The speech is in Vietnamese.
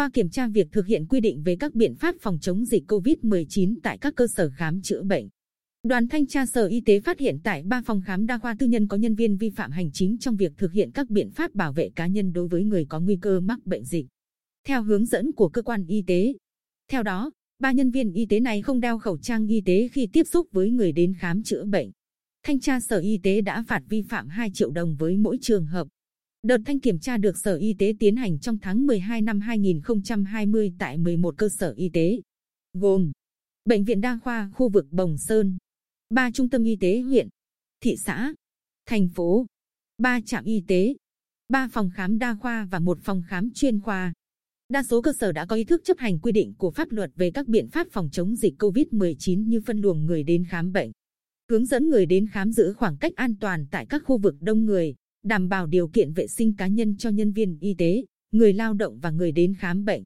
qua kiểm tra việc thực hiện quy định về các biện pháp phòng chống dịch COVID-19 tại các cơ sở khám chữa bệnh. Đoàn thanh tra Sở Y tế phát hiện tại ba phòng khám đa khoa tư nhân có nhân viên vi phạm hành chính trong việc thực hiện các biện pháp bảo vệ cá nhân đối với người có nguy cơ mắc bệnh dịch. Theo hướng dẫn của cơ quan y tế. Theo đó, ba nhân viên y tế này không đeo khẩu trang y tế khi tiếp xúc với người đến khám chữa bệnh. Thanh tra Sở Y tế đã phạt vi phạm 2 triệu đồng với mỗi trường hợp. Đợt thanh kiểm tra được Sở Y tế tiến hành trong tháng 12 năm 2020 tại 11 cơ sở y tế, gồm Bệnh viện Đa khoa khu vực Bồng Sơn, ba trung tâm y tế huyện, thị xã, thành phố, ba trạm y tế, ba phòng khám đa khoa và một phòng khám chuyên khoa. Đa số cơ sở đã có ý thức chấp hành quy định của pháp luật về các biện pháp phòng chống dịch COVID-19 như phân luồng người đến khám bệnh, hướng dẫn người đến khám giữ khoảng cách an toàn tại các khu vực đông người, đảm bảo điều kiện vệ sinh cá nhân cho nhân viên y tế, người lao động và người đến khám bệnh.